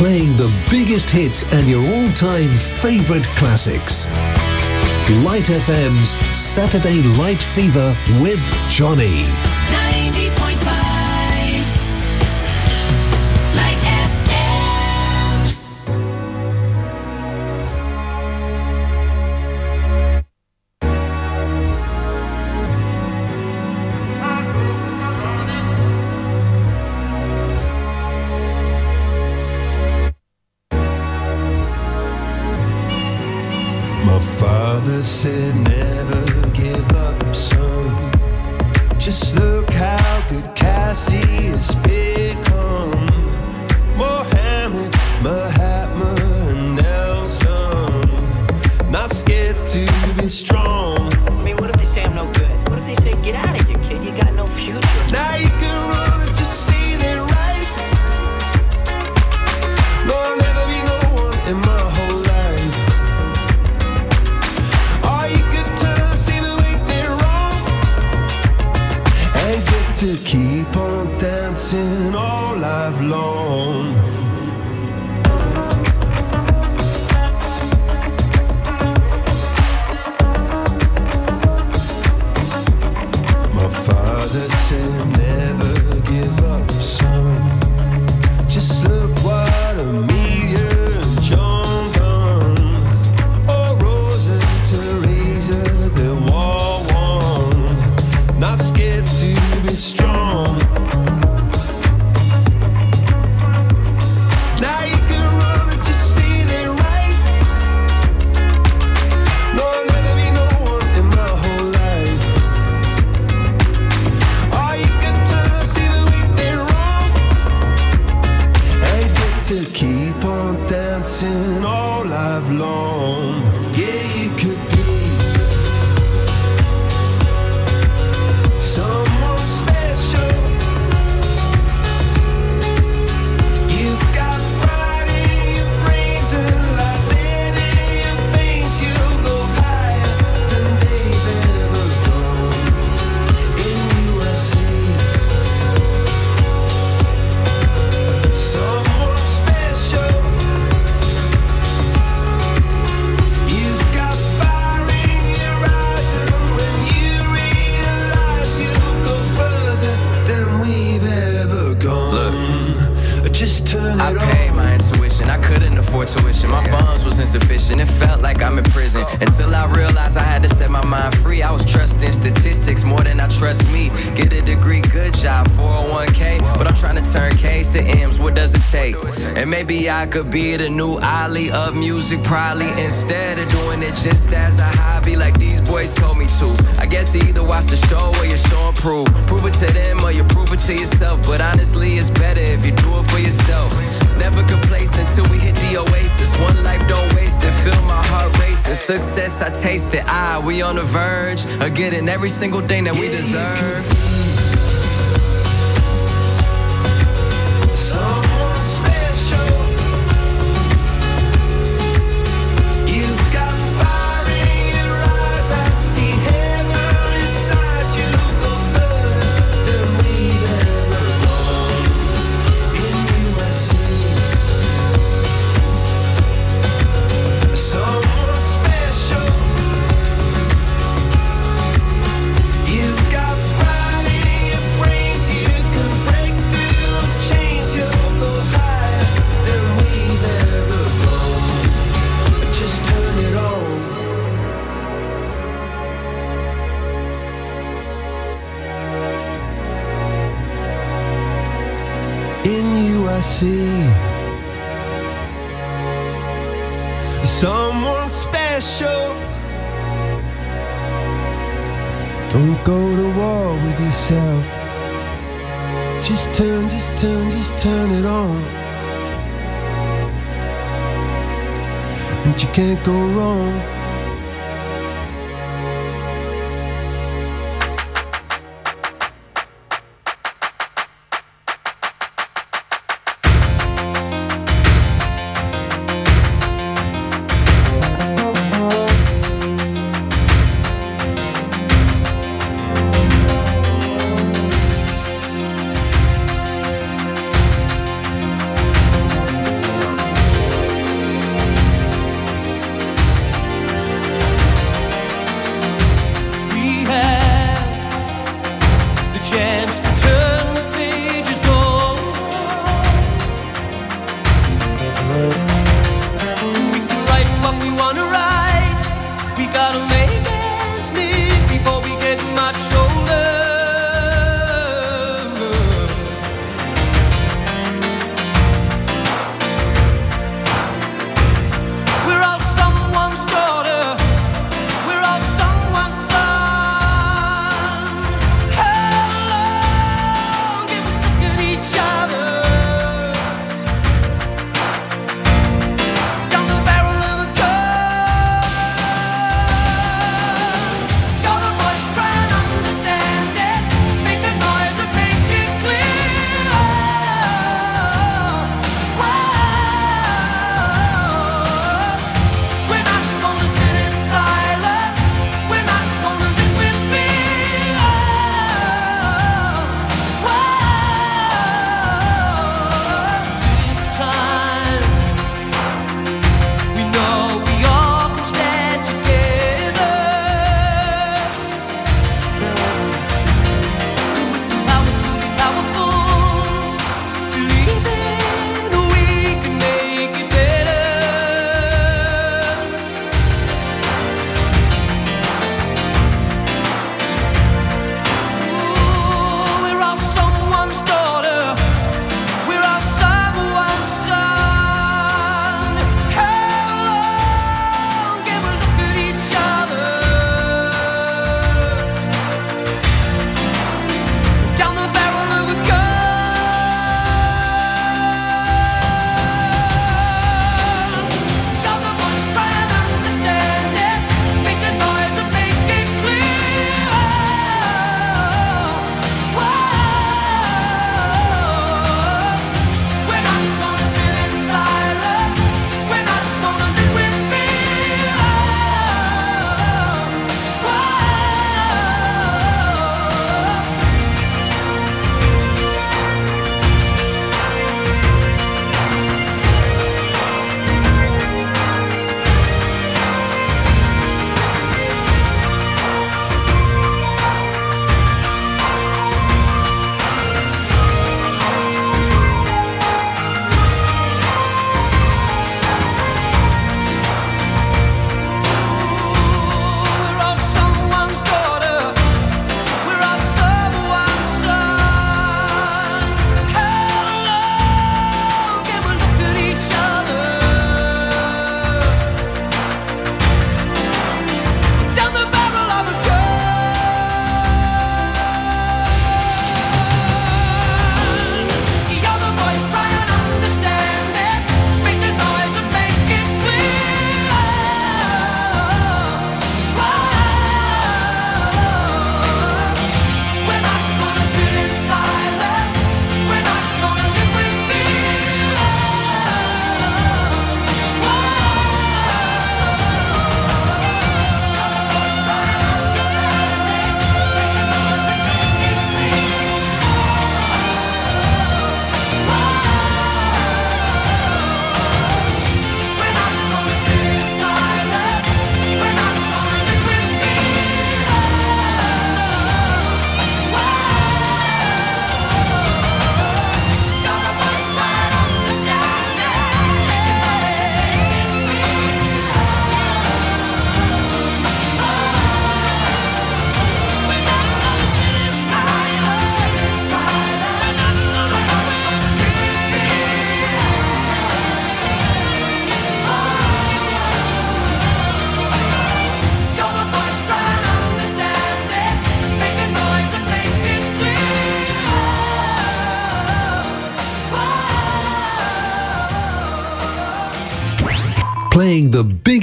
playing the biggest hits and your all time favourite classics. Light FM's Saturday Light Fever with Johnny. blessed single thing that we deserve.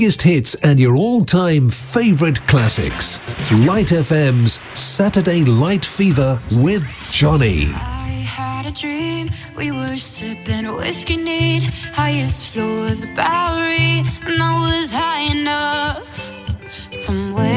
biggest hits and your all time favorite classics. Light FM's Saturday Light Fever with Johnny. I had a dream, we were sipping whiskey neat, highest floor of the Bowery, and I was high enough somewhere.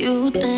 you. think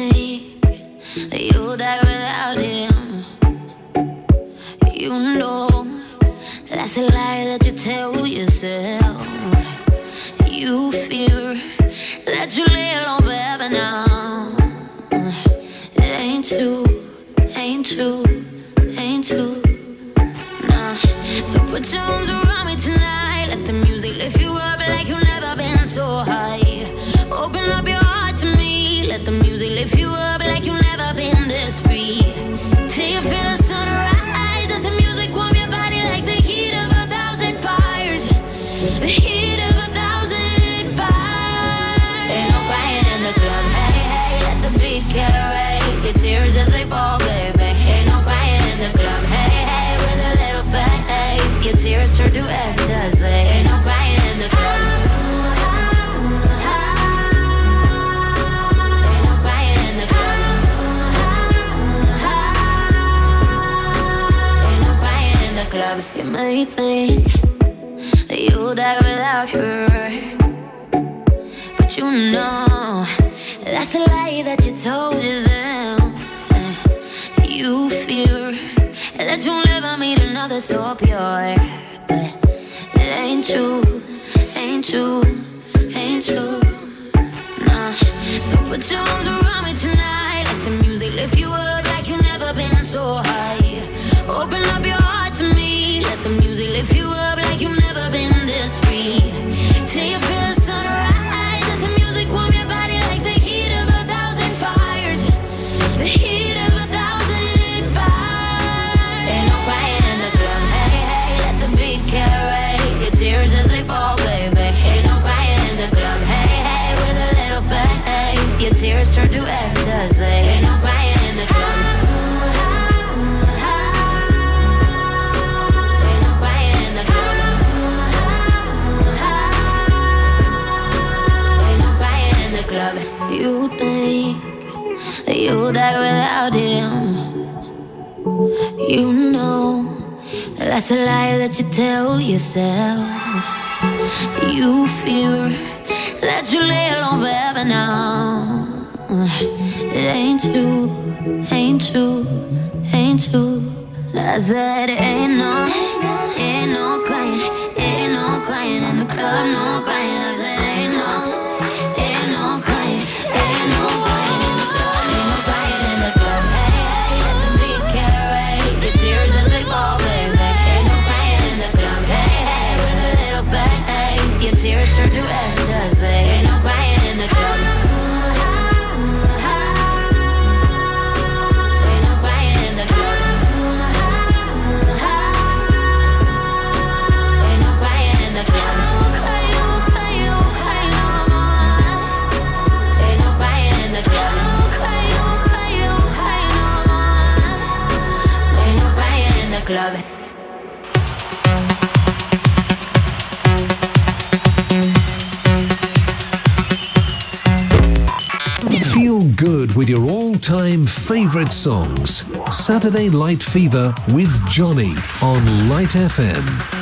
Saturday Light Fever with Johnny on Light FM.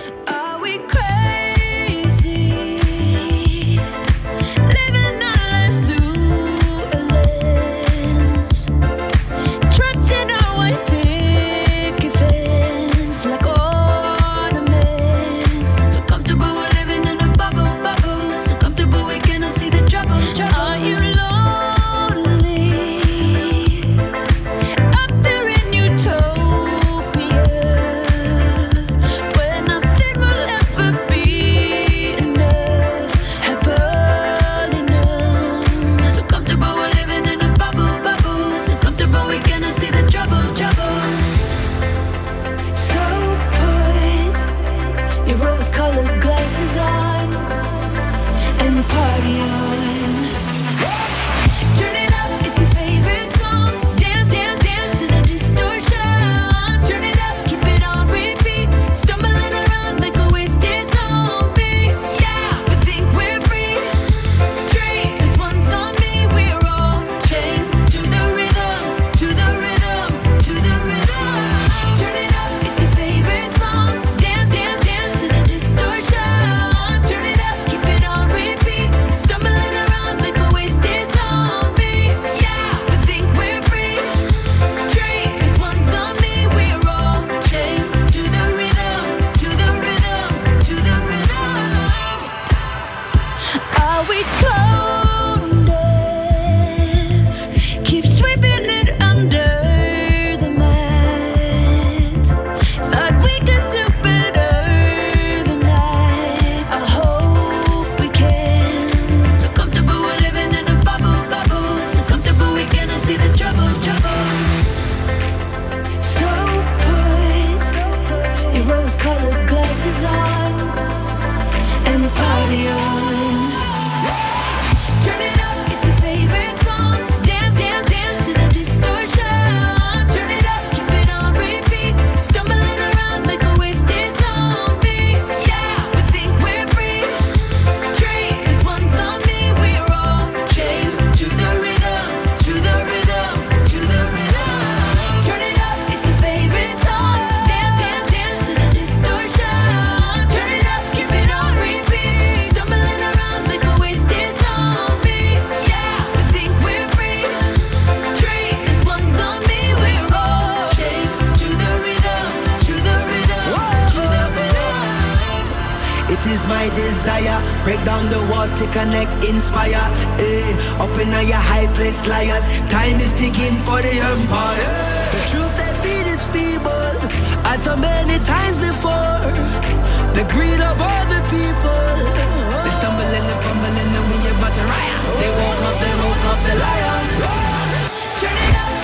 Desire. Break down the walls to connect, inspire. Eh, up in your high place, liars. Time is ticking for the empire. The truth they feed is feeble, as so many times before. The greed of other people. They stumble and fumble and we about to riot. They woke up, they woke up the lions. Turn it up,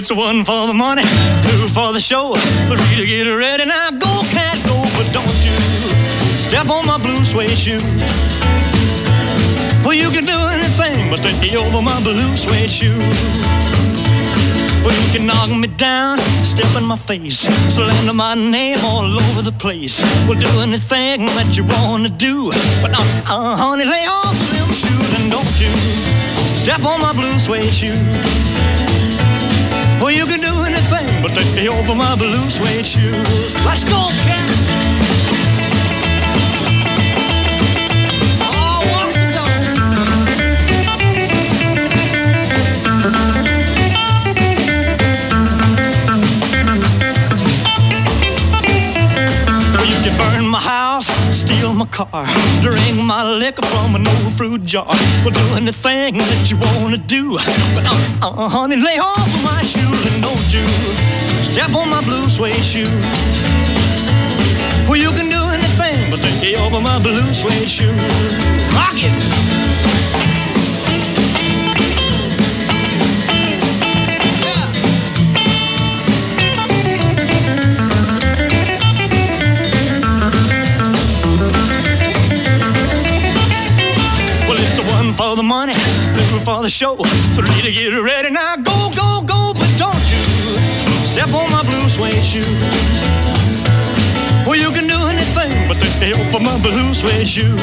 it's one for the money, two for the show, three to get ready. Now go, can't go, but don't you step on my blue suede shoe. Well, you can do anything but stay over my blue suede shoe. Well, you can knock me down, step in my face, slander my name all over the place. Well, do anything that you want to do, but uh, uh, honey, lay off them shoes and don't you step on my blue suede shoe. Well, you can do anything but take me over my blue suede shoes. Let's go, cat. My car, drink my liquor from an old fruit jar. Well, do anything that you wanna do, but uh, uh, honey, lay off of my shoes and don't you step on my blue suede shoe. Well, you can do anything, but lay over my blue suede shoes. Rock it. Money, two for the show, three to get ready. Now go, go, go, but don't you step on my blue suede shoe. Well, you can do anything but stay over my blue suede shoe.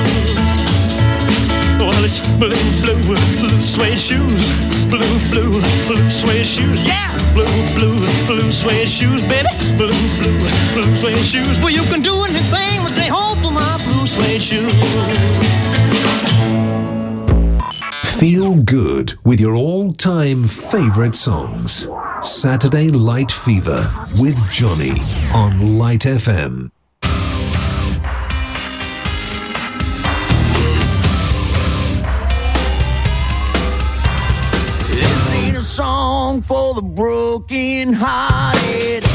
Well, it's blue, blue, blue suede shoes. Blue, blue, blue suede shoes. Yeah! Blue, blue, blue suede shoes, baby. Blue, blue, blue suede shoes. Well, you can do anything but stay home for my blue suede shoes. Feel good with your all time favourite songs. Saturday Light Fever with Johnny on Light FM. This ain't a song for the broken hearted.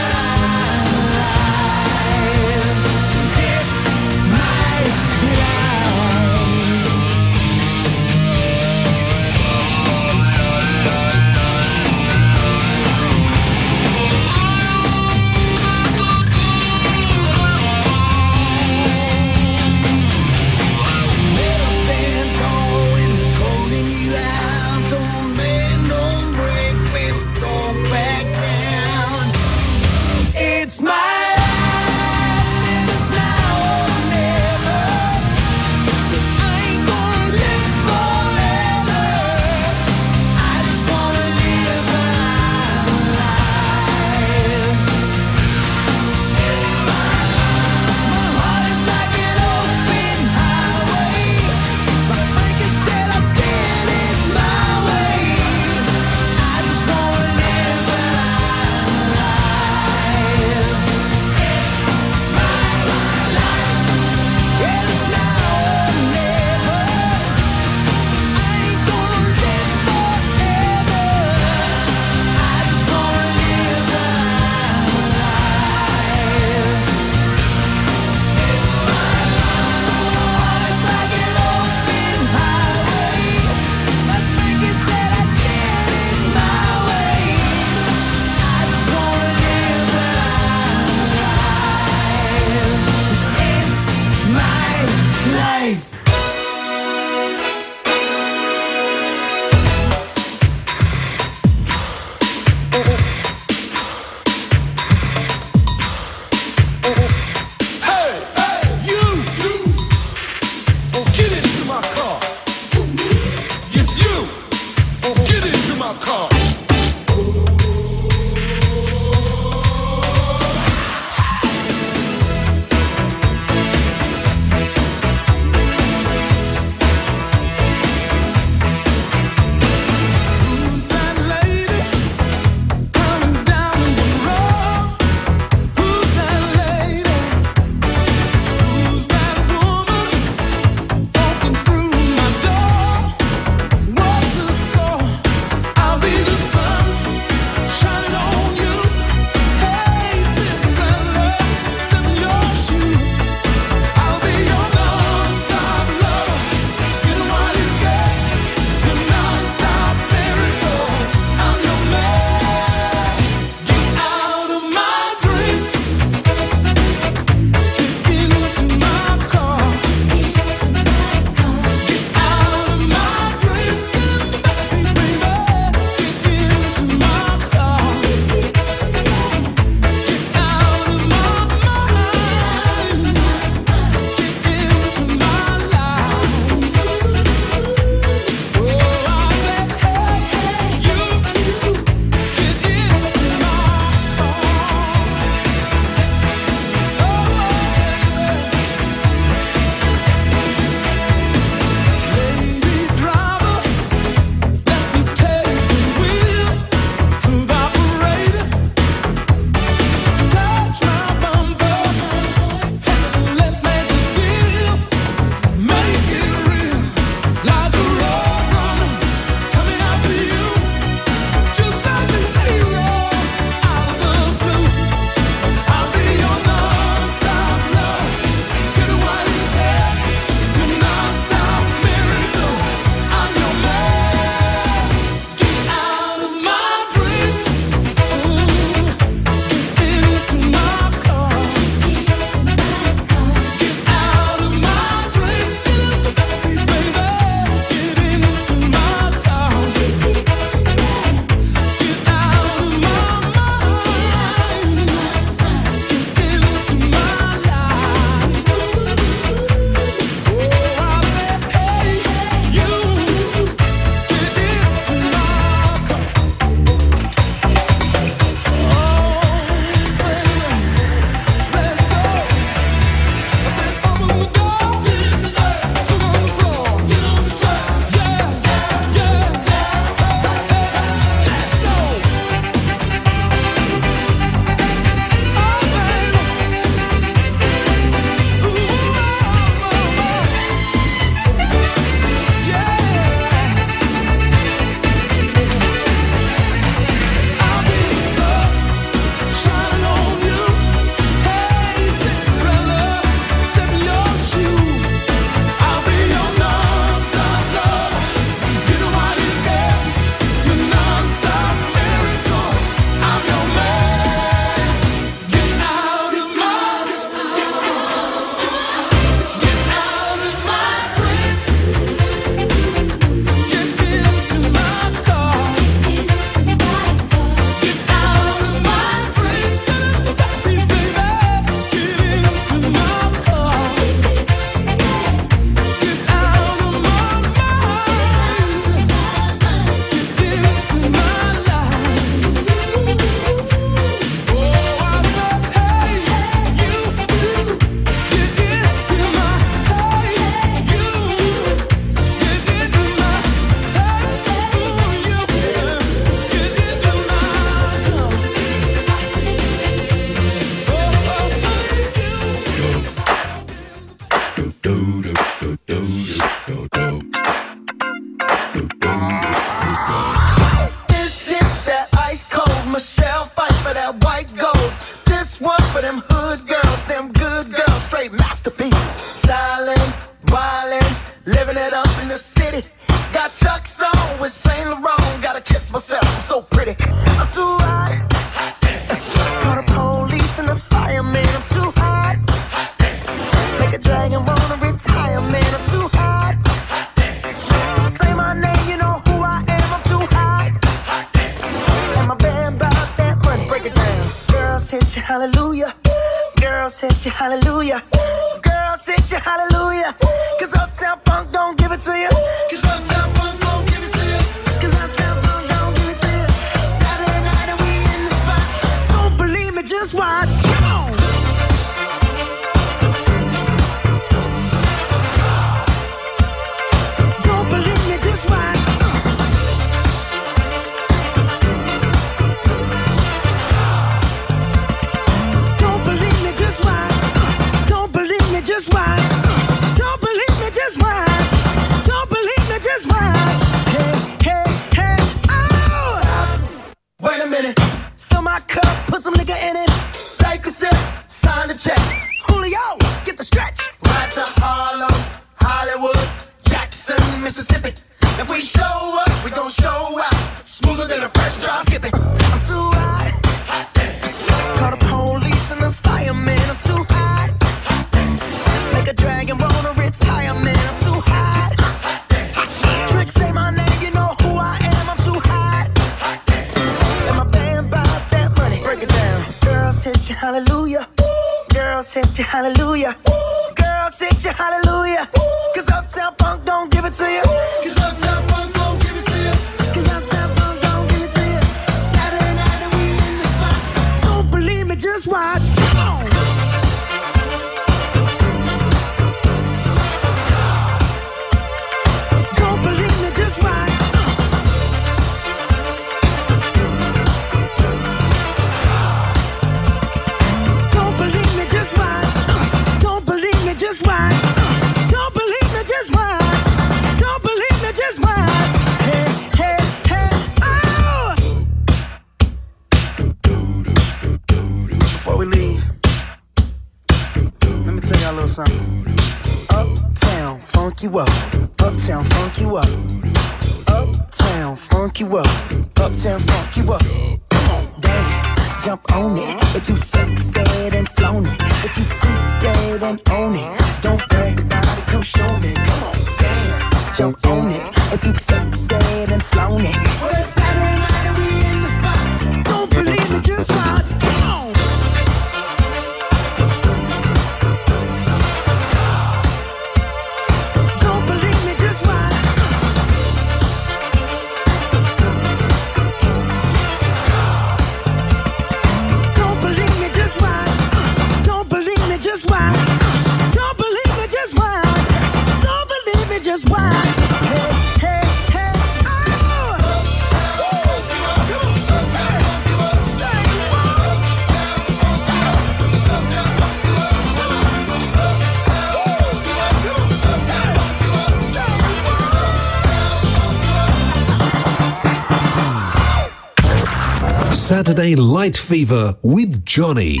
Saturday Light Fever with Johnny.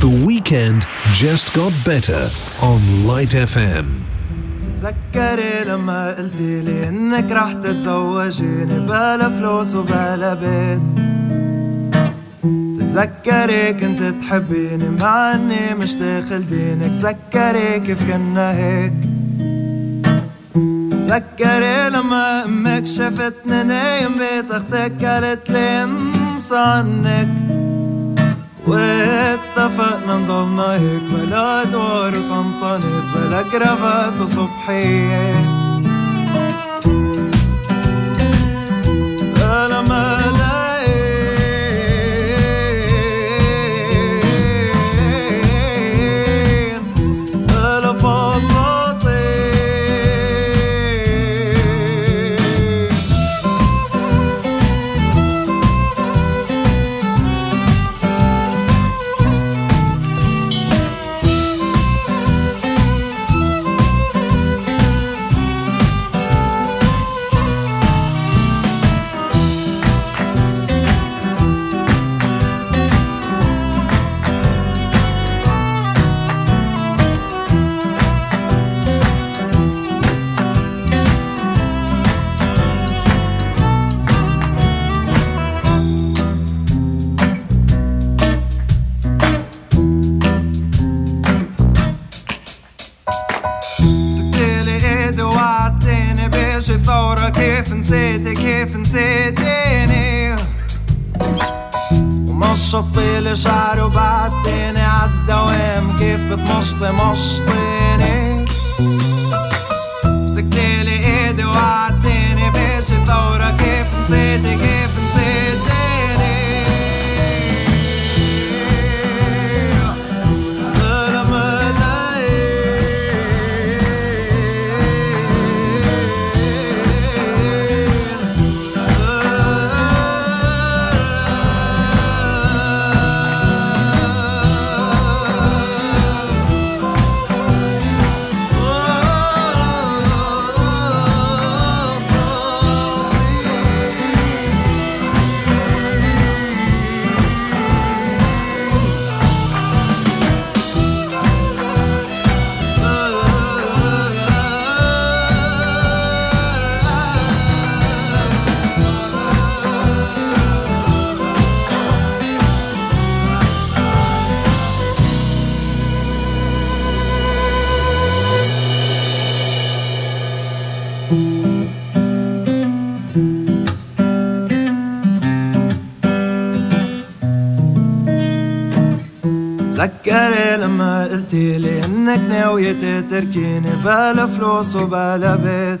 The weekend just got better on Light FM. تذكري لما قلتي لي إنك رح تتزوجيني بلا فلوس وبلا بيت تذكري كنت تحبيني مع إني مش داخل دينك تذكري كيف كنا هيك تذكري لما أمك شافتني نايم بيت أختك قالت لي انسى عنك واتفقنا نضلنا هيك بلا ادوار طنطنت بلا كرافات وصبحية. vedere Mosso pele saro batene addoem kiftet moste mostene Stekele ede o atene peshe thora kiften sete kiften تذكري لما قلتيلي إنك ناوية تتركيني بلا فلوس وبلا بيت.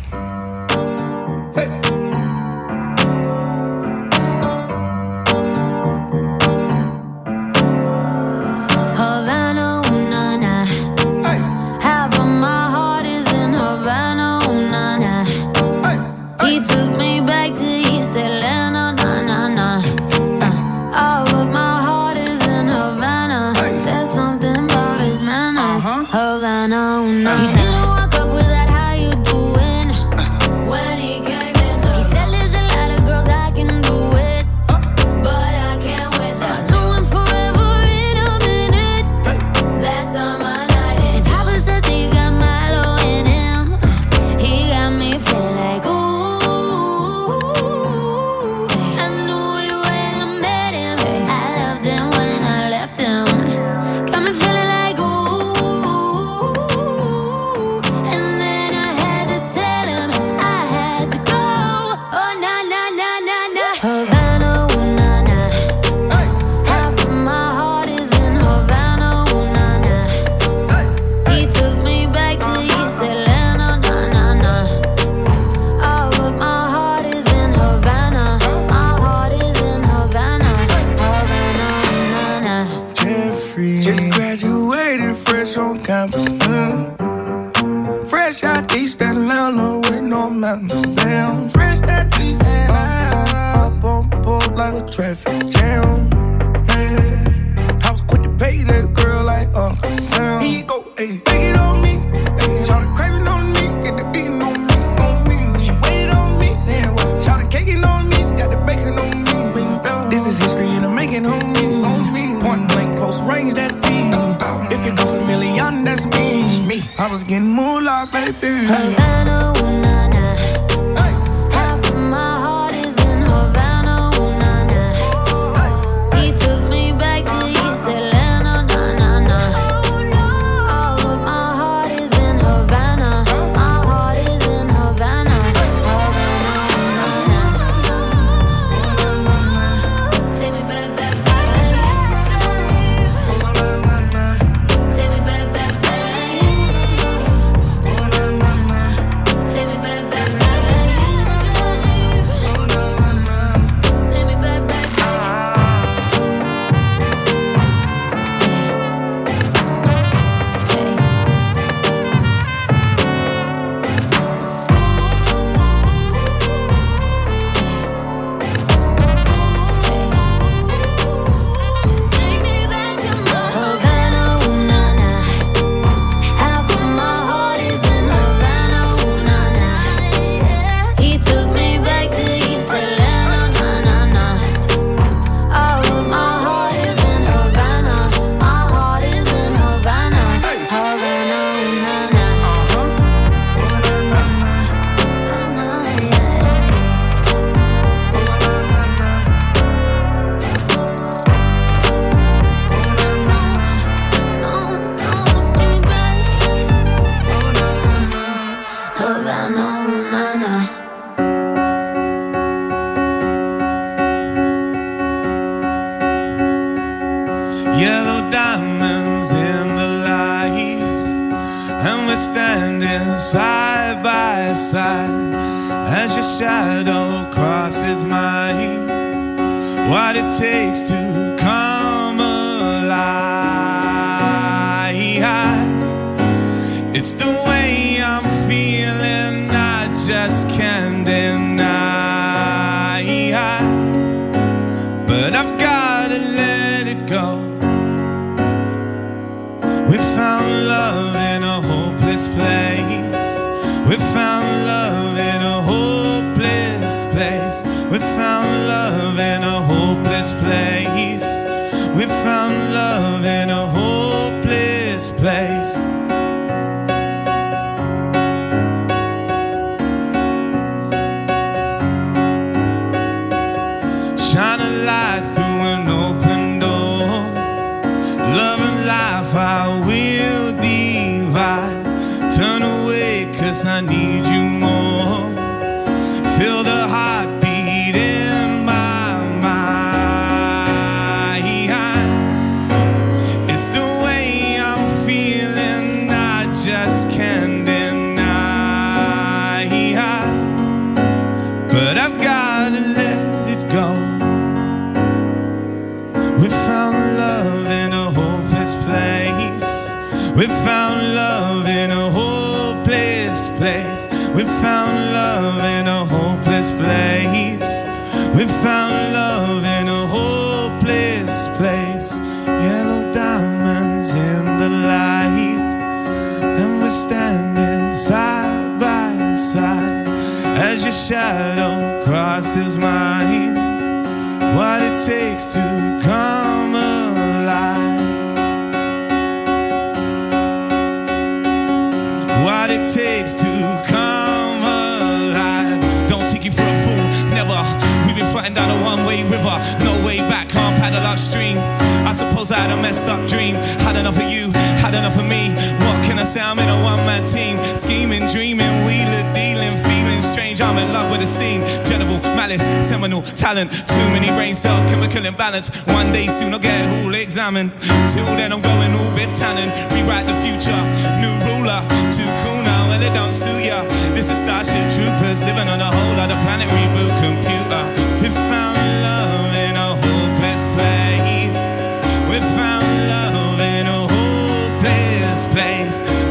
no way back, can't paddle upstream. I suppose I had a messed up dream. Had enough of you, had enough of me. What can I say? I'm in a one man team. Scheming, dreaming, wheeler, dealing, feeling strange. I'm in love with the scene. General, malice, seminal, talent. Too many brain cells, chemical imbalance. One day soon I'll get all examined. Till then, I'm going all Biff Tannen. Rewrite the future, new ruler. Too cool now, well, it don't suit ya. This is Starship Troopers living on a whole other planet. Reboot computer.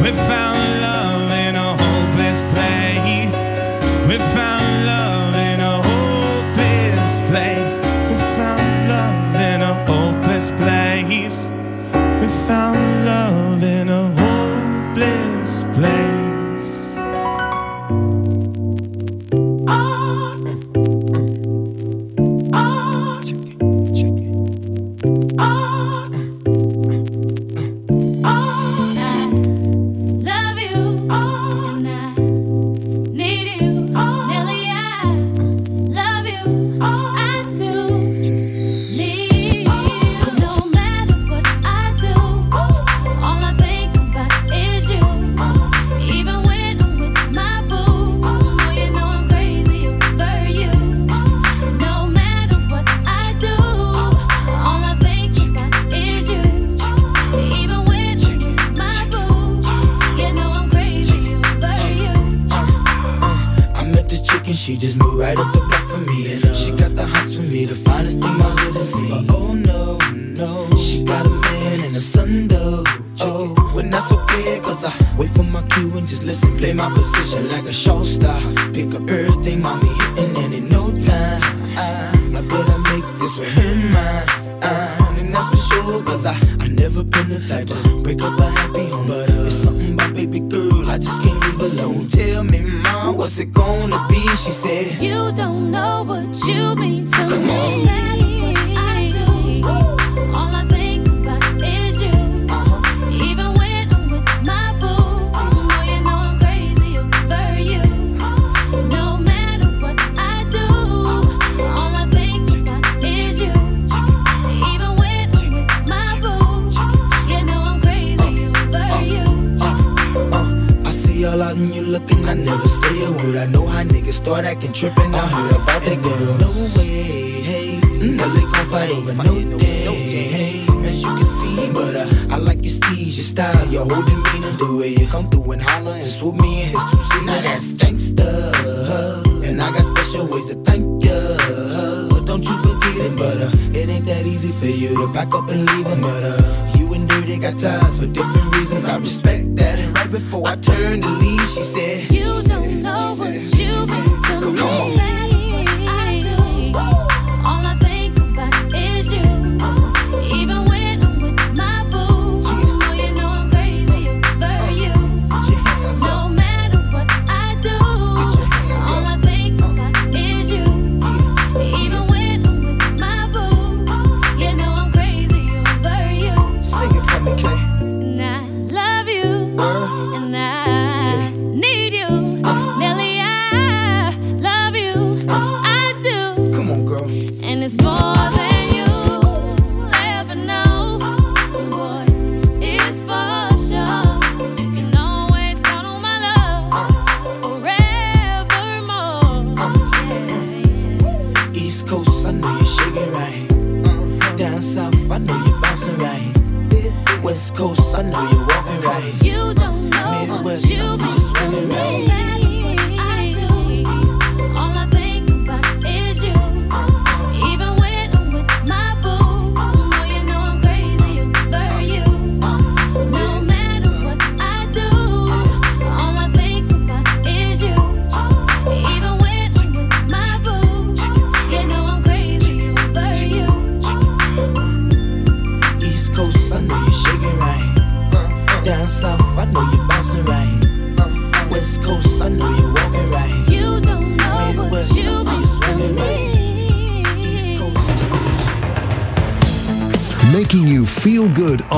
We found love.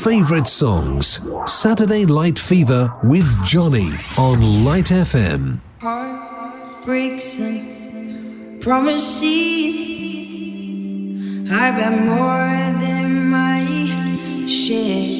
favorite songs. Saturday Light Fever with Johnny on Light FM. And promises. I've more than my share.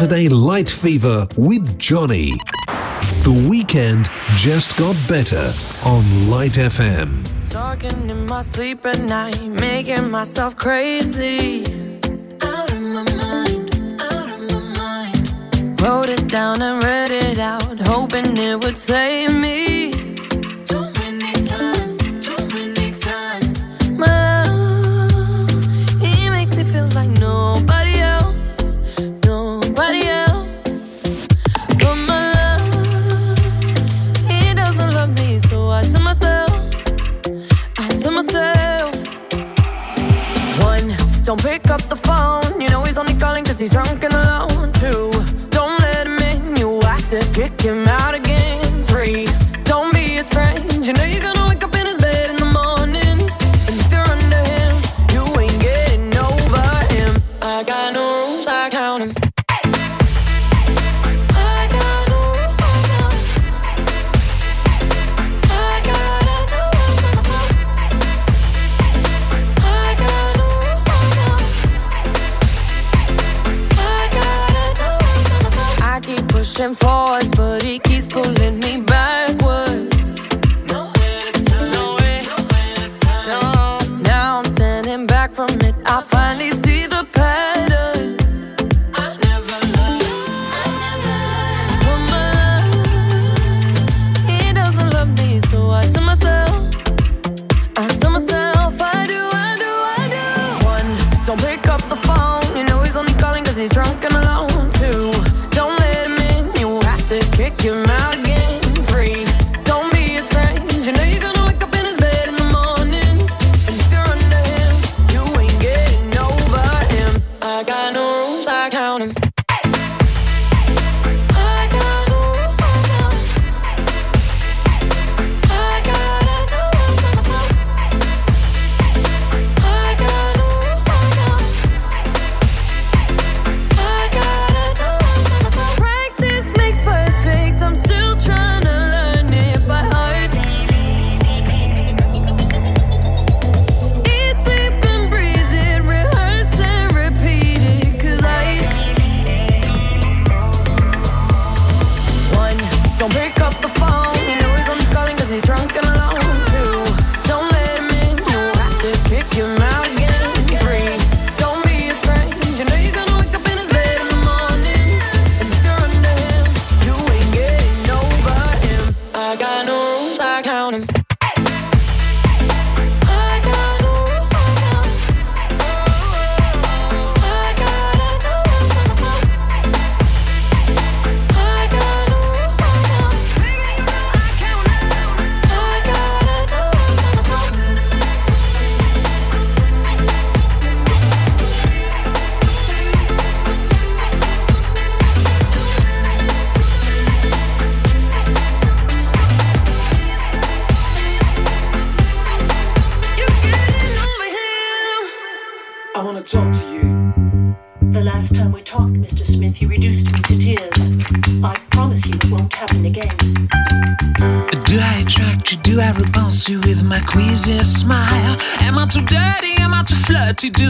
Saturday Light Fever with Johnny. The weekend just got better on Light FM. Talking in my sleep at night, making myself crazy. Out of my mind, out of my mind. Wrote it down and read it out, hoping it would save me. He's drunk and Too? Do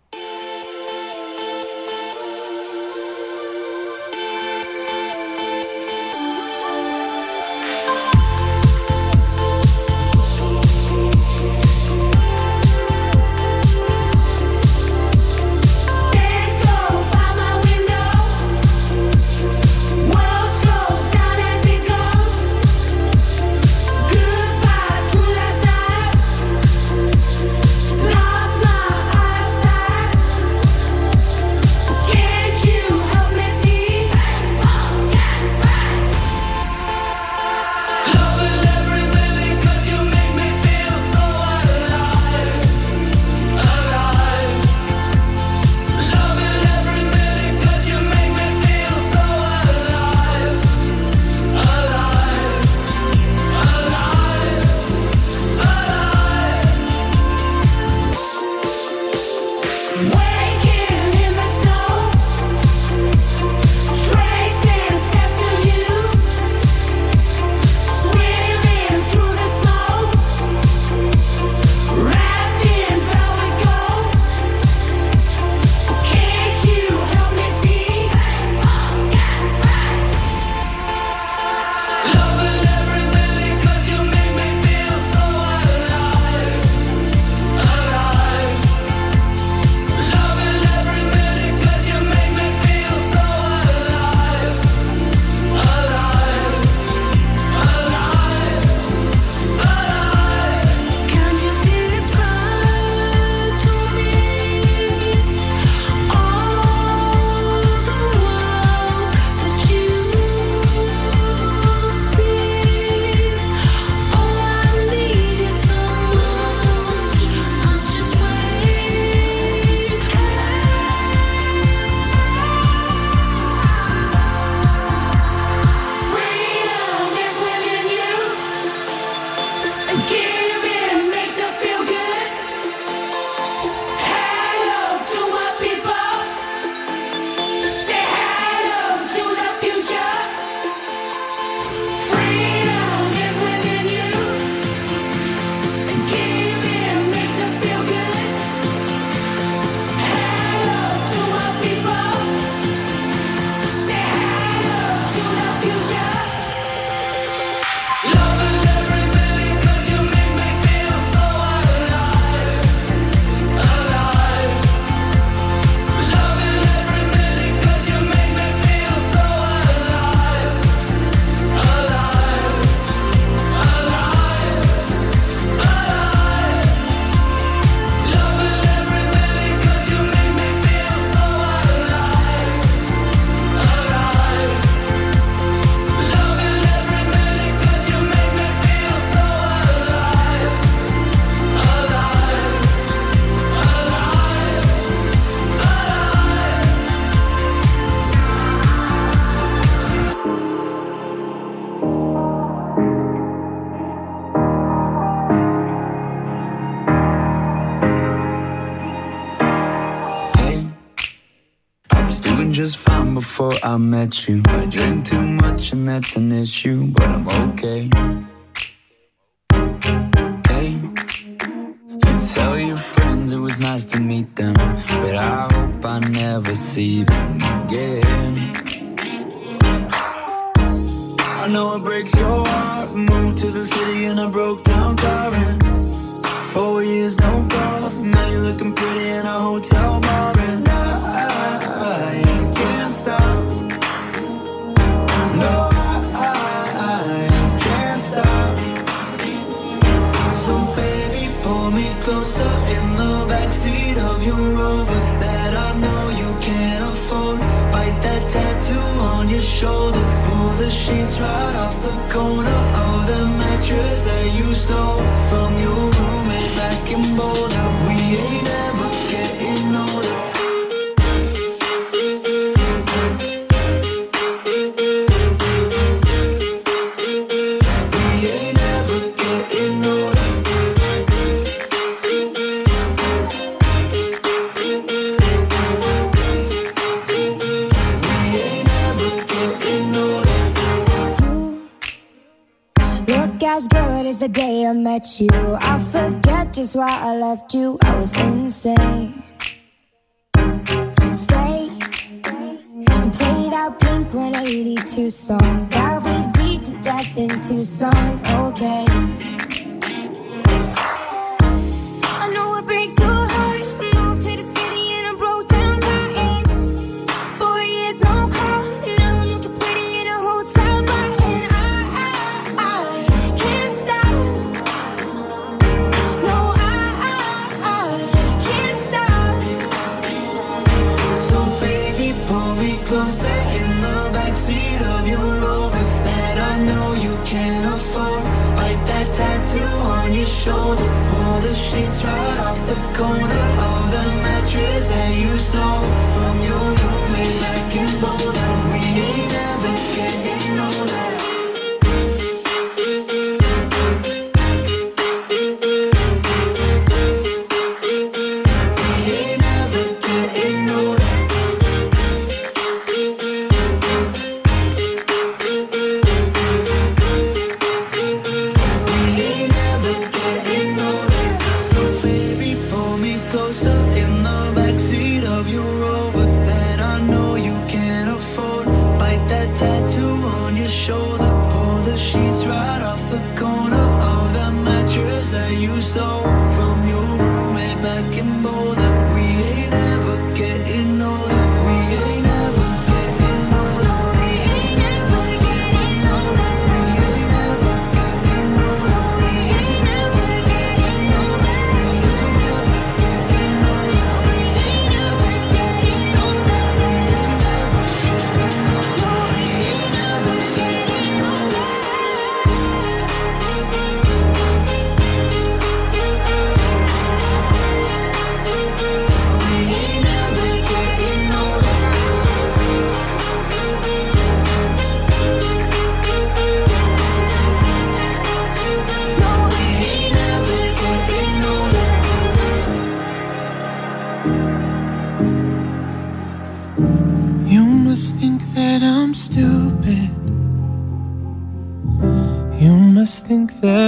I met you. I drink too much and that's an issue, but I'm okay.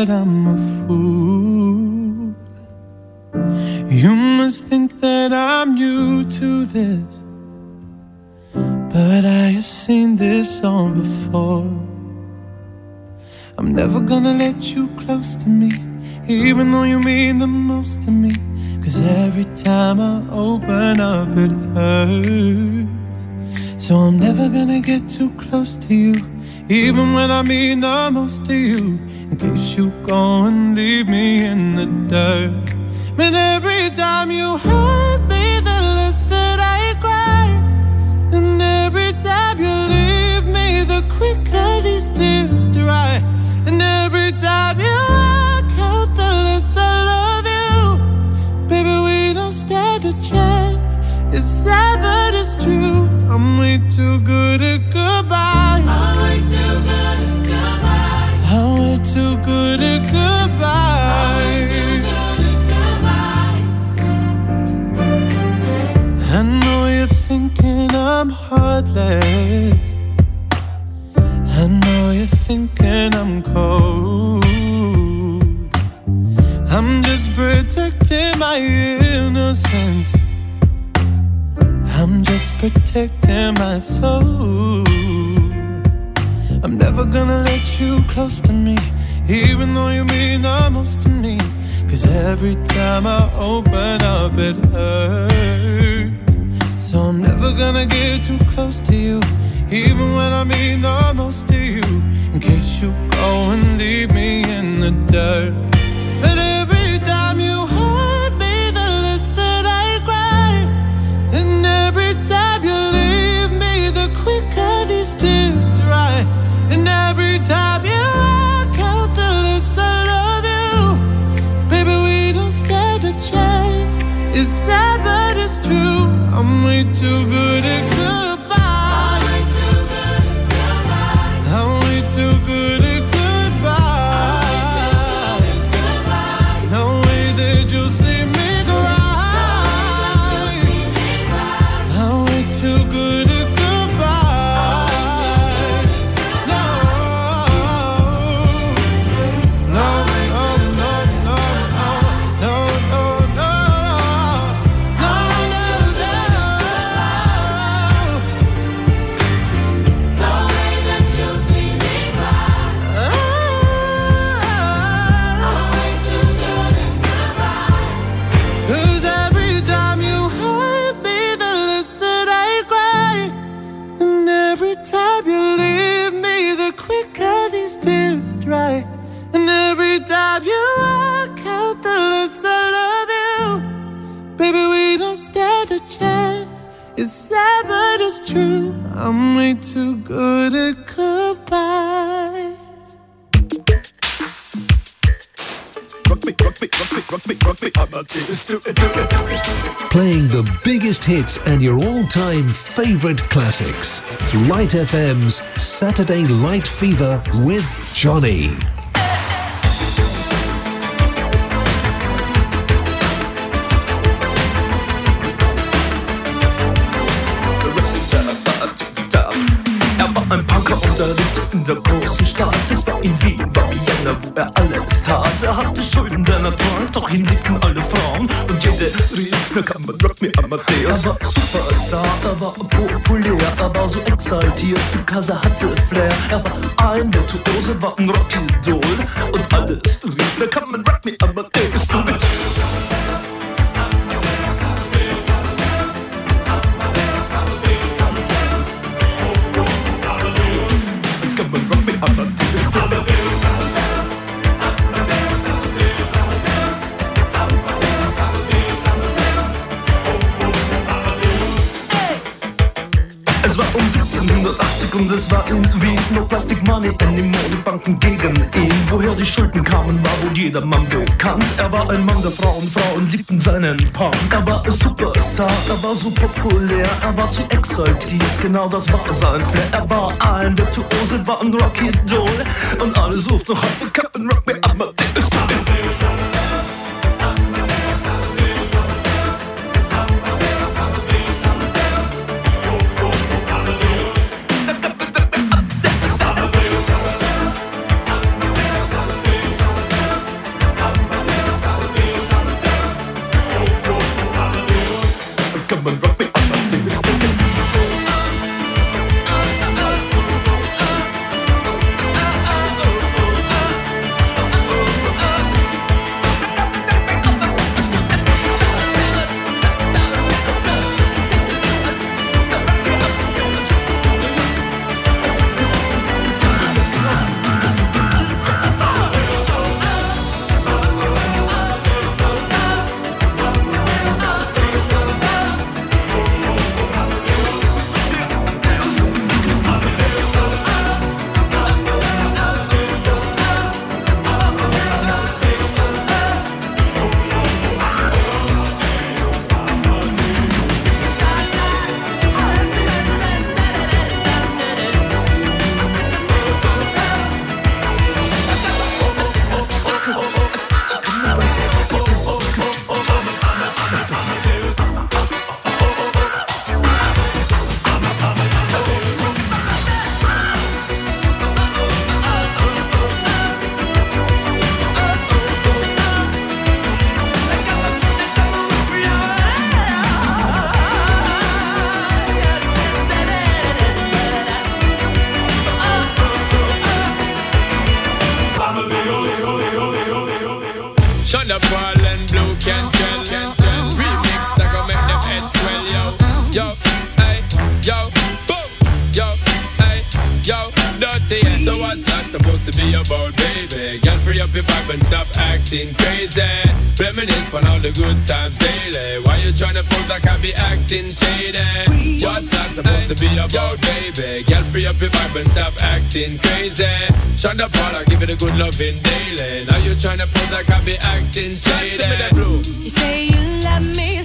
That I'm a fool. You must think that I'm new to this. But I have seen this song before. I'm never gonna let you close to me, even though you mean the most to me. Cause every time I open up, it hurts. So I'm never gonna get too close to you, even when I mean the most to you. In case you go and leave me in the dirt. But every time you hurt me, the less that I cry. And every time you leave me, the quicker these tears dry. And every time you walk out, the less I love you. Baby, we don't stand a chance. It's sad, but it's true. I'm way too good at goodbye. I'm way too too good at goodbye. I know you're thinking I'm heartless. I know you're thinking I'm cold. I'm just protecting my innocence. I'm just protecting my soul. I'm never gonna let you close to me, even though you mean the most to me. Cause every time I open up, it hurts. So I'm never gonna get too close to you, even when I mean the most to you. In case you go and leave me in the dirt. But I'm way too good at sad, it's true. I'm way too good at goodbye. Rock me, rock me, rock me, rock me, rock me, Amadeus, do it, do it, do it. Playing the biggest hits and your all time favorite classics. Light FM's Saturday Light Fever with Johnny. Ein Punker und er lebte in der großen Stadt. Es war in Wien, war Vienna, wo er alles tat. Er hatte Schulden, der Natur, doch ihn liebten alle Frauen. Und jede rief, na kann man rock me Amadeus. Er war Superstar, er war populär, er war so exaltiert, because hatte Flair. Er war ein Virtuose, war ein Rockidol. Und alles rief, na kann man rock me Amadeus. Du um 1780 und es war in Wien No Plastic Money anymore, die Banken gegen ihn. Woher die Schulden kamen, war wohl jedermann bekannt. Er war ein Mann der Frauen, Frauen liebten seinen Punk. Er war ein Superstar, er war so populär Er war zu exaltiert, genau das war sein Flair. Er war ein Virtuose, war ein Rocky-Doll Und alle suchten noch heute Captain Rock Me Amadeus Come acting shady? What's that supposed to be about, baby? Girl, free up your vibe and stop acting crazy. Shut up, I give it a good loving daily. Now you tryna pose like I be acting shady. You say you love me,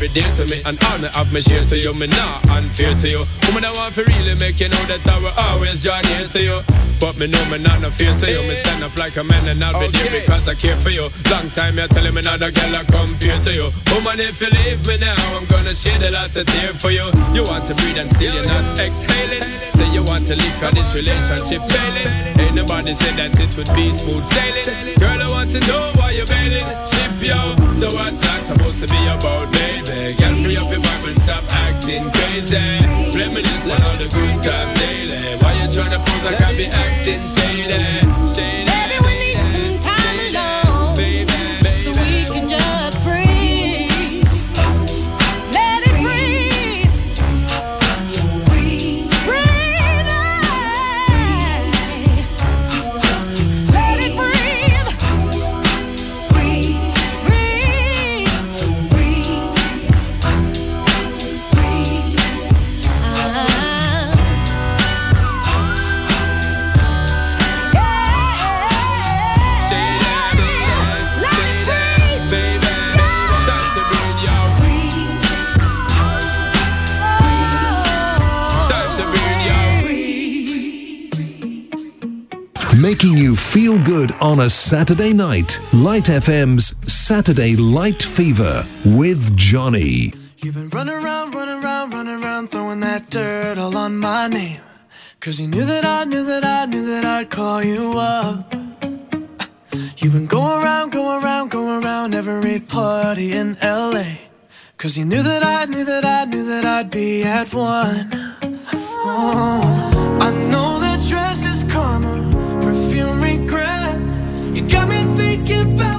you're dear to me, and honor of me share to you, me not unfair to you. Woman, I want to really make you know that I will always join here to you. But me know me not no fear to you. Me stand up like a man and I'll be there because I care for you. Long time you're telling me not a girl I compare to you. Woman, if you leave me now, I'm gonna shed a lot of tear for you. You want to breathe and still you're not exhaling. Say you want to leave cause this relationship failing. Ain't nobody said that it would be smooth sailing. Girl, I want to know why you're bailing. Ship yo. So what's that supposed to be about, baby? Girl, free up your vibe and stop acting crazy. Reminisce on all the good times daily. Why you tryna pose I be acting shady? Shady. Good on a Saturday night. Light FM's Saturday Light Fever with Johnny. You've been running around, running around, running around, throwing that dirt all on my name. Cause you knew that I knew that I knew that I'd call you up. You've been going around, going around, going around every party in LA. Cause you knew that I knew that I knew that I'd be at one. Oh, me thinking about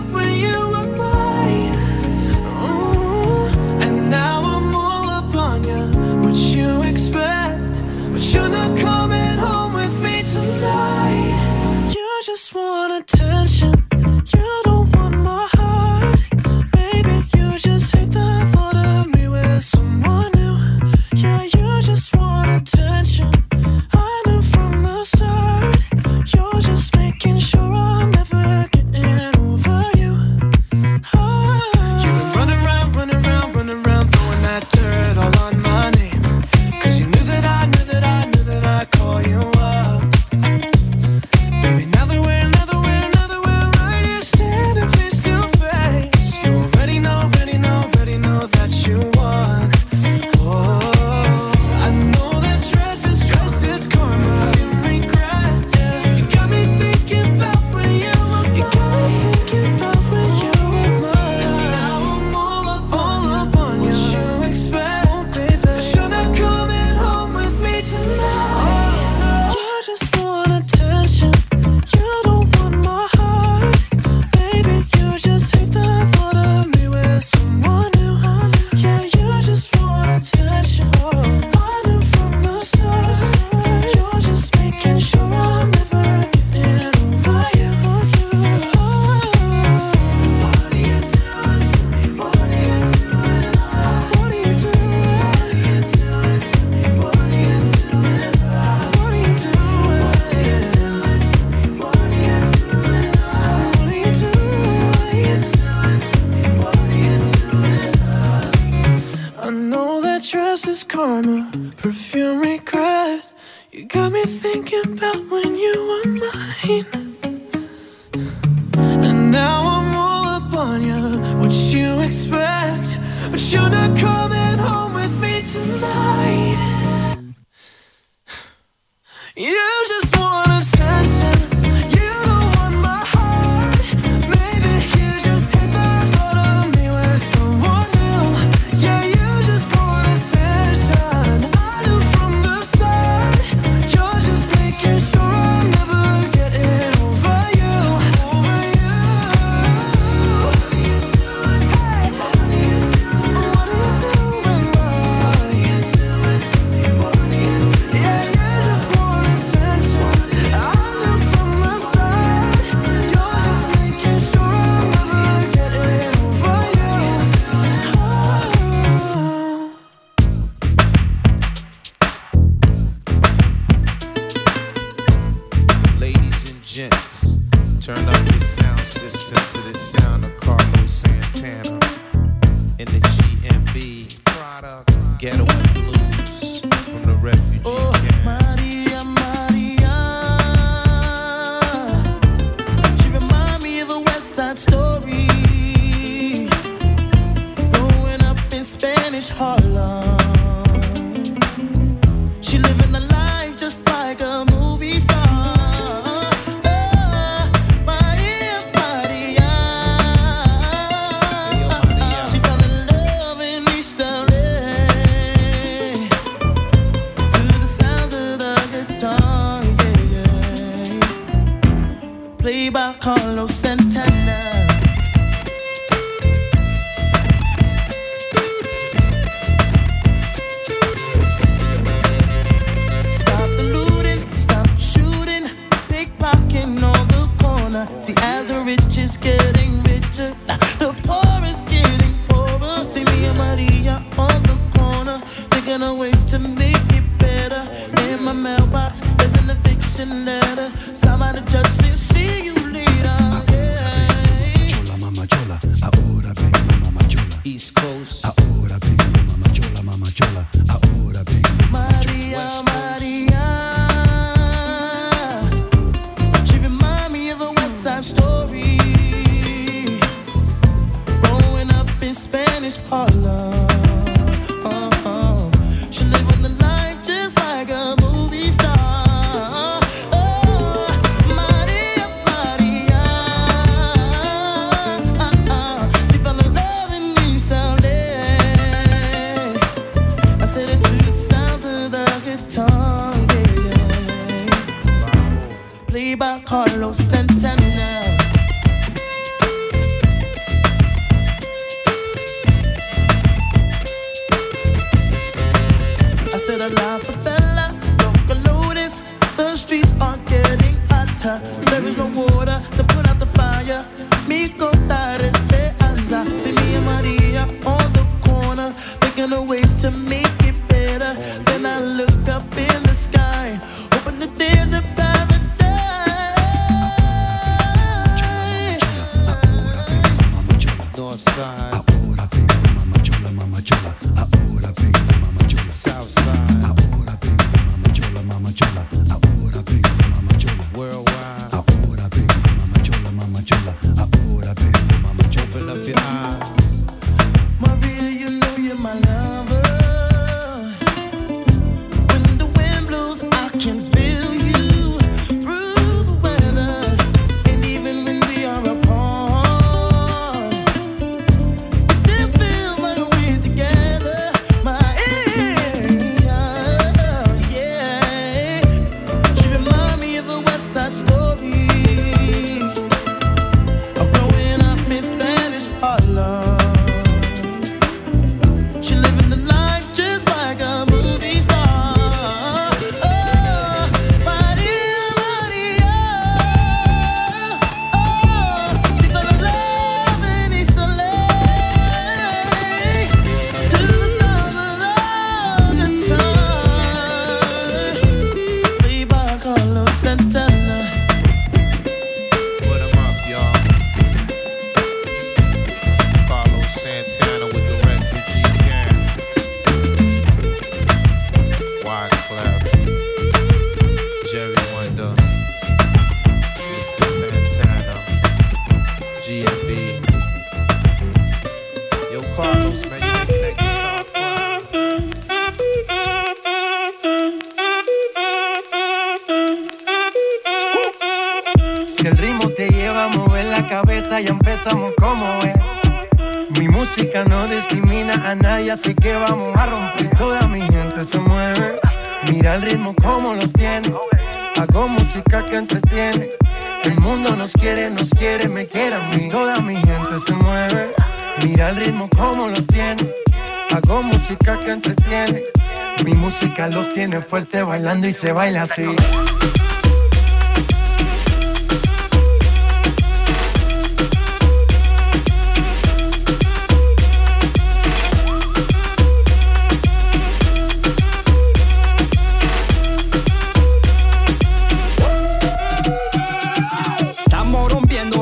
los tiene fuerte bailando y se baila así.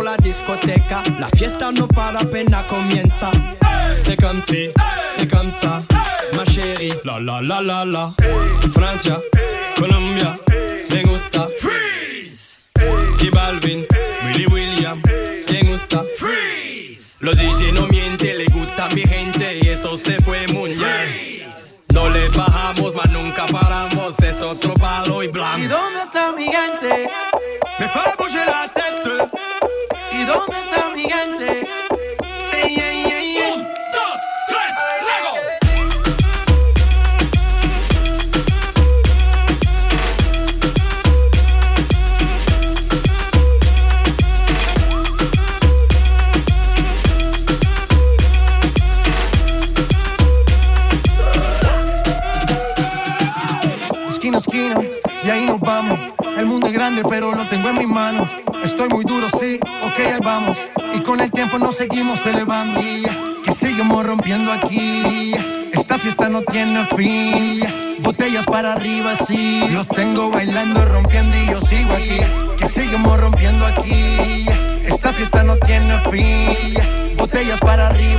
La discoteca, la fiesta no para, pena comienza. Hey, c'est comme si, c'est comme ça. la la la la la. Francia, Colombia.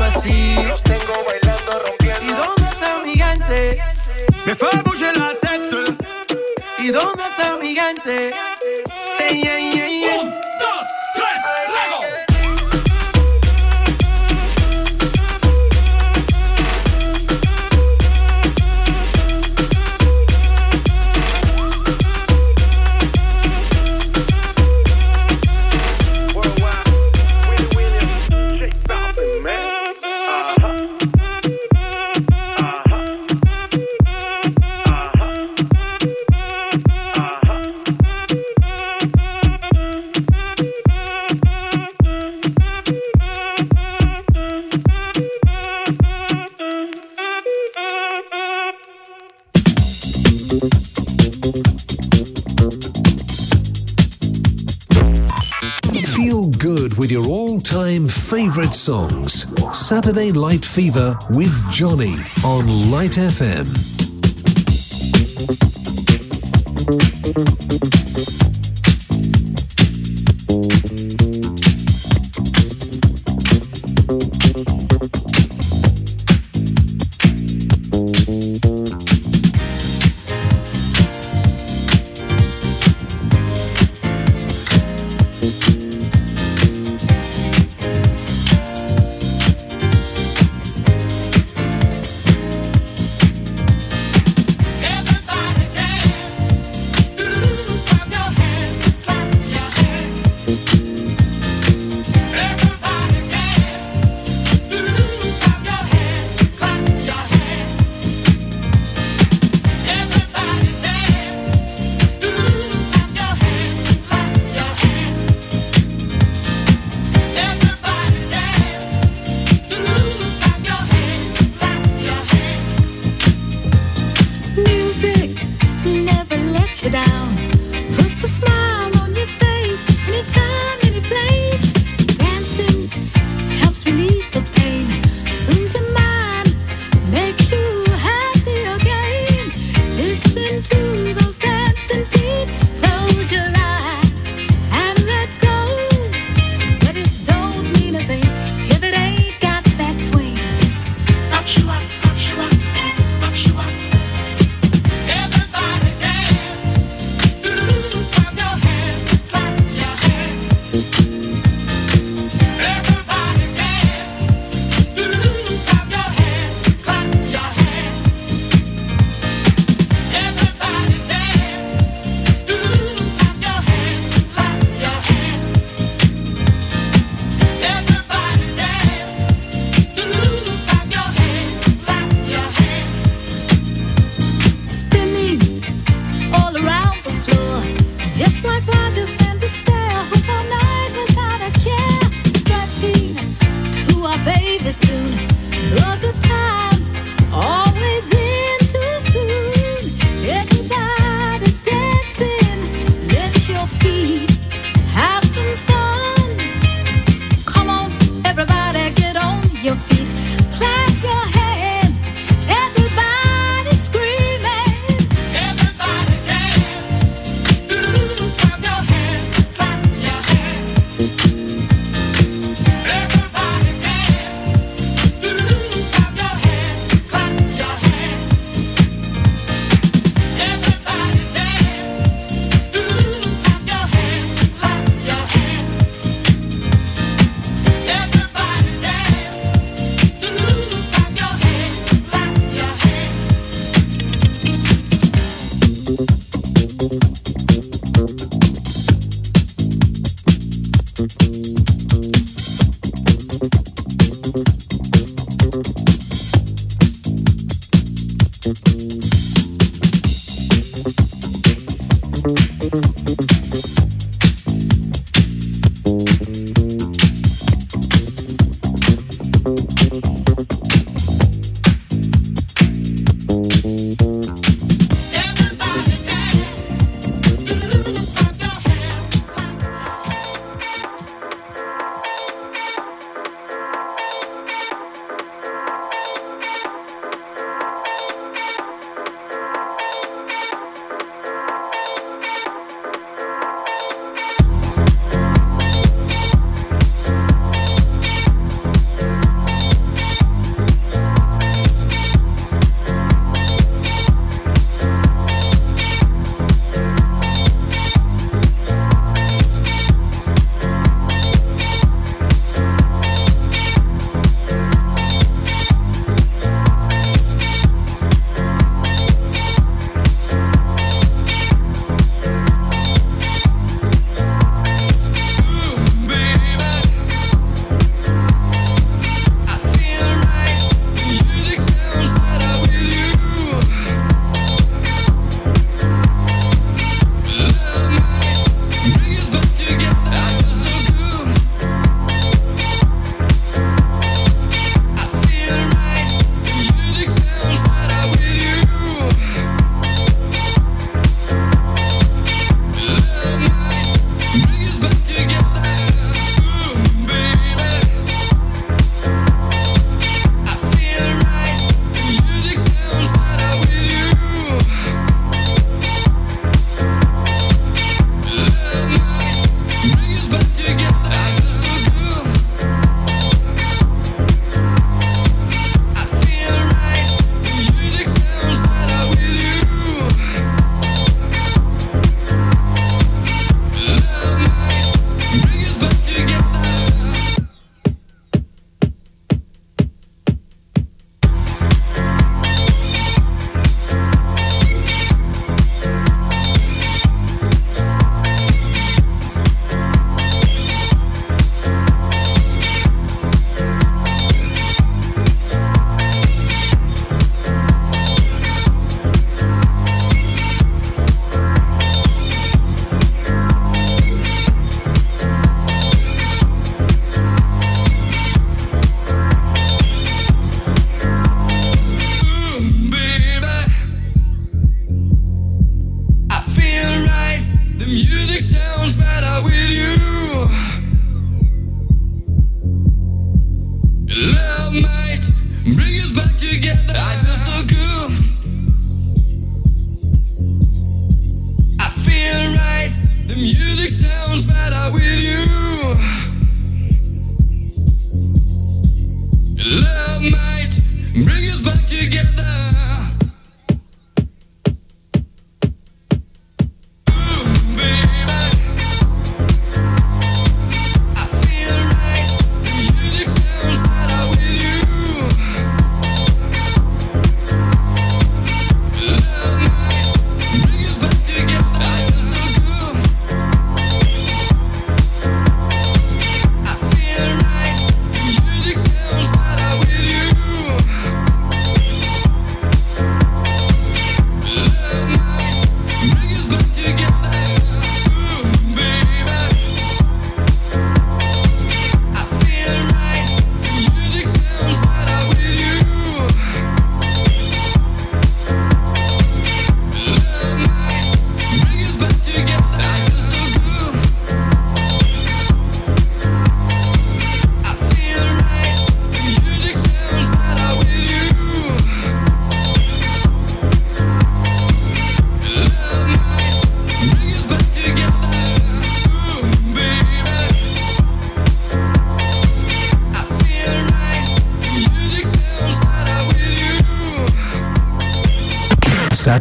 así. Saturday Light Fever with Johnny on Light FM.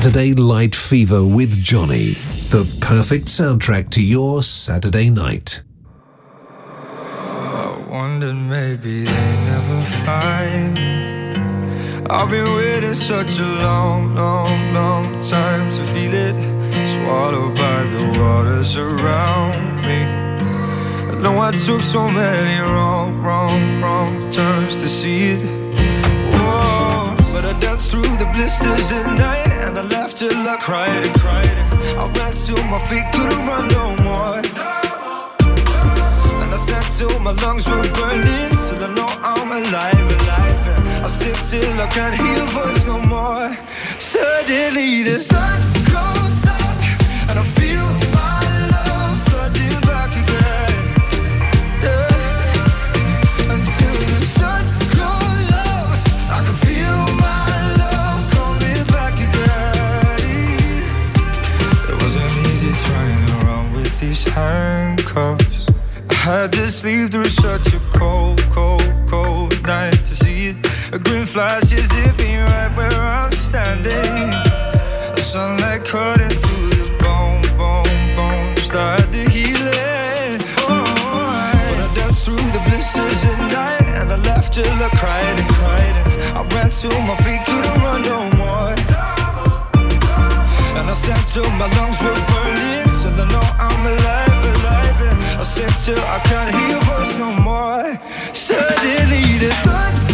Saturday Light Fever with Johnny. The perfect soundtrack to your Saturday night. Wondered maybe they never find me. I've been waiting such a long, long, long time to feel it. Swallowed by the waters around me. I know I took so many wrong, wrong, wrong turns to see it. But I danced through the blisters at night and I laughed till I cried and cried. I ran till my feet couldn't run no more. And I sat till my lungs were burning Till I know I'm alive, alive I sit till I can't hear your voice no more Suddenly the sun handcuffs I had to sleep through such a cold, cold, cold night to see it. A green flash is hit me right where I'm standing. The sunlight cut into the bone, bone, bone. Start the healing. Oh, but I danced through the blisters at night and I laughed till I cried and cried. I ran till my feet couldn't run no more. And I sat till my lungs were burning Till I know I'm alive, till I can't hear your voice no more. Suddenly the sun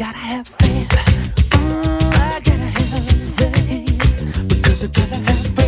gotta have faith. Mm, I gotta have faith because I gotta have faith.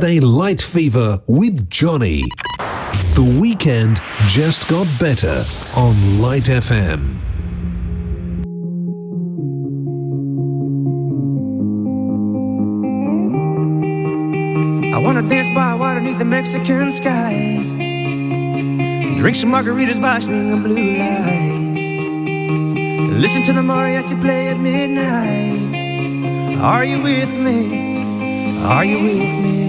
Saturday Light Fever with Johnny. The weekend just got better on Light FM. I wanna dance by water neath the Mexican sky. Drink some margaritas by string of blue lights. Listen to the mariachi play at midnight. Are you with me? Are you with me?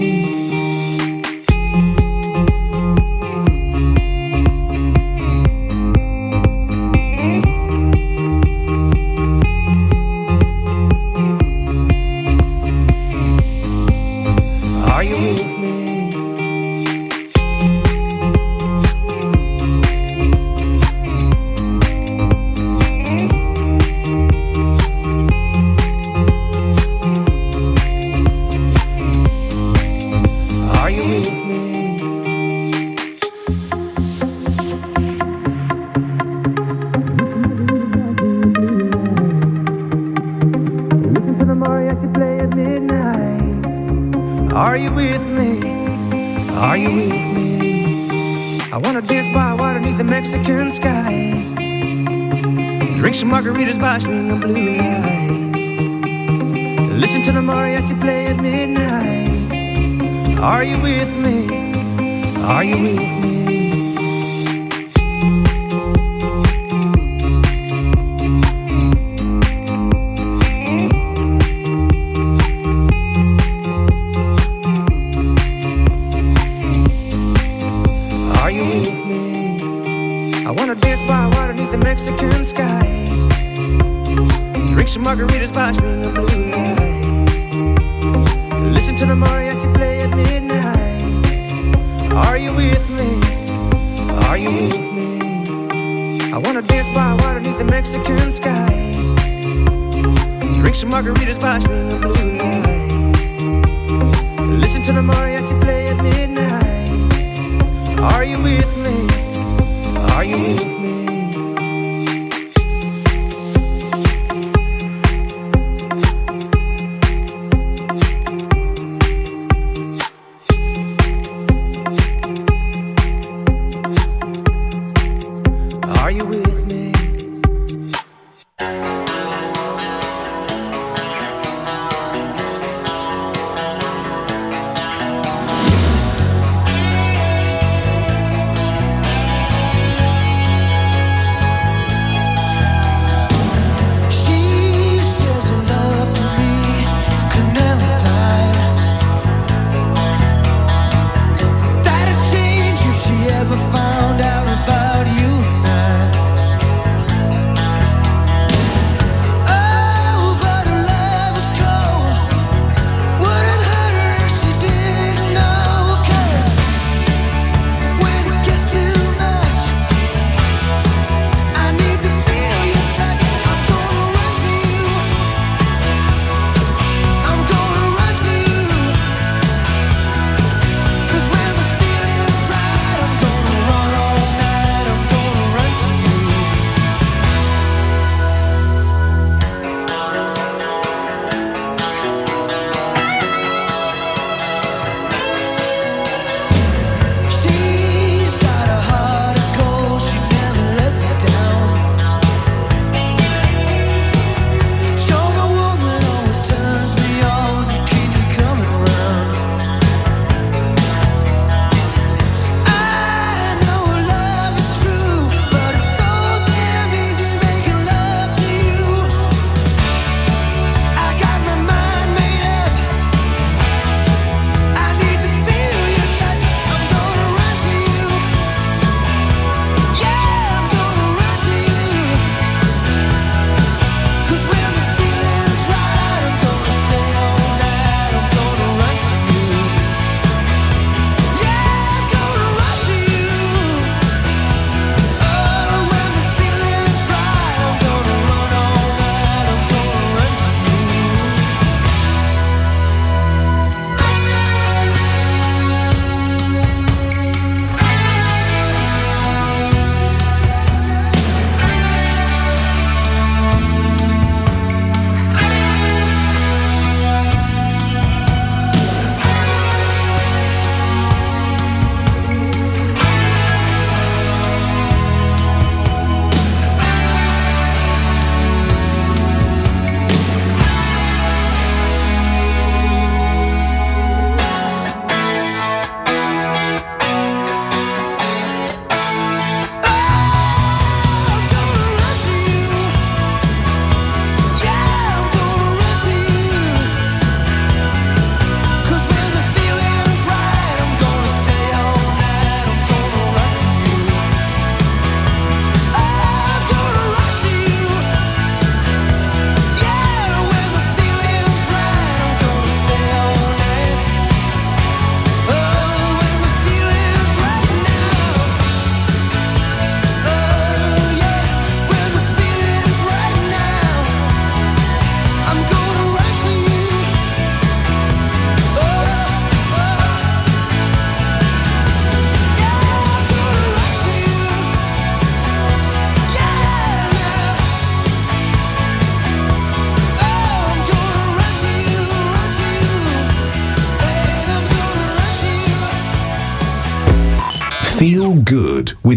margaritas, watch me.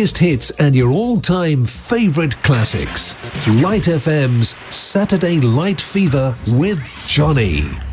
Biggest hits and your all time favourite classics. Light FM's Saturday Light Fever with Johnny.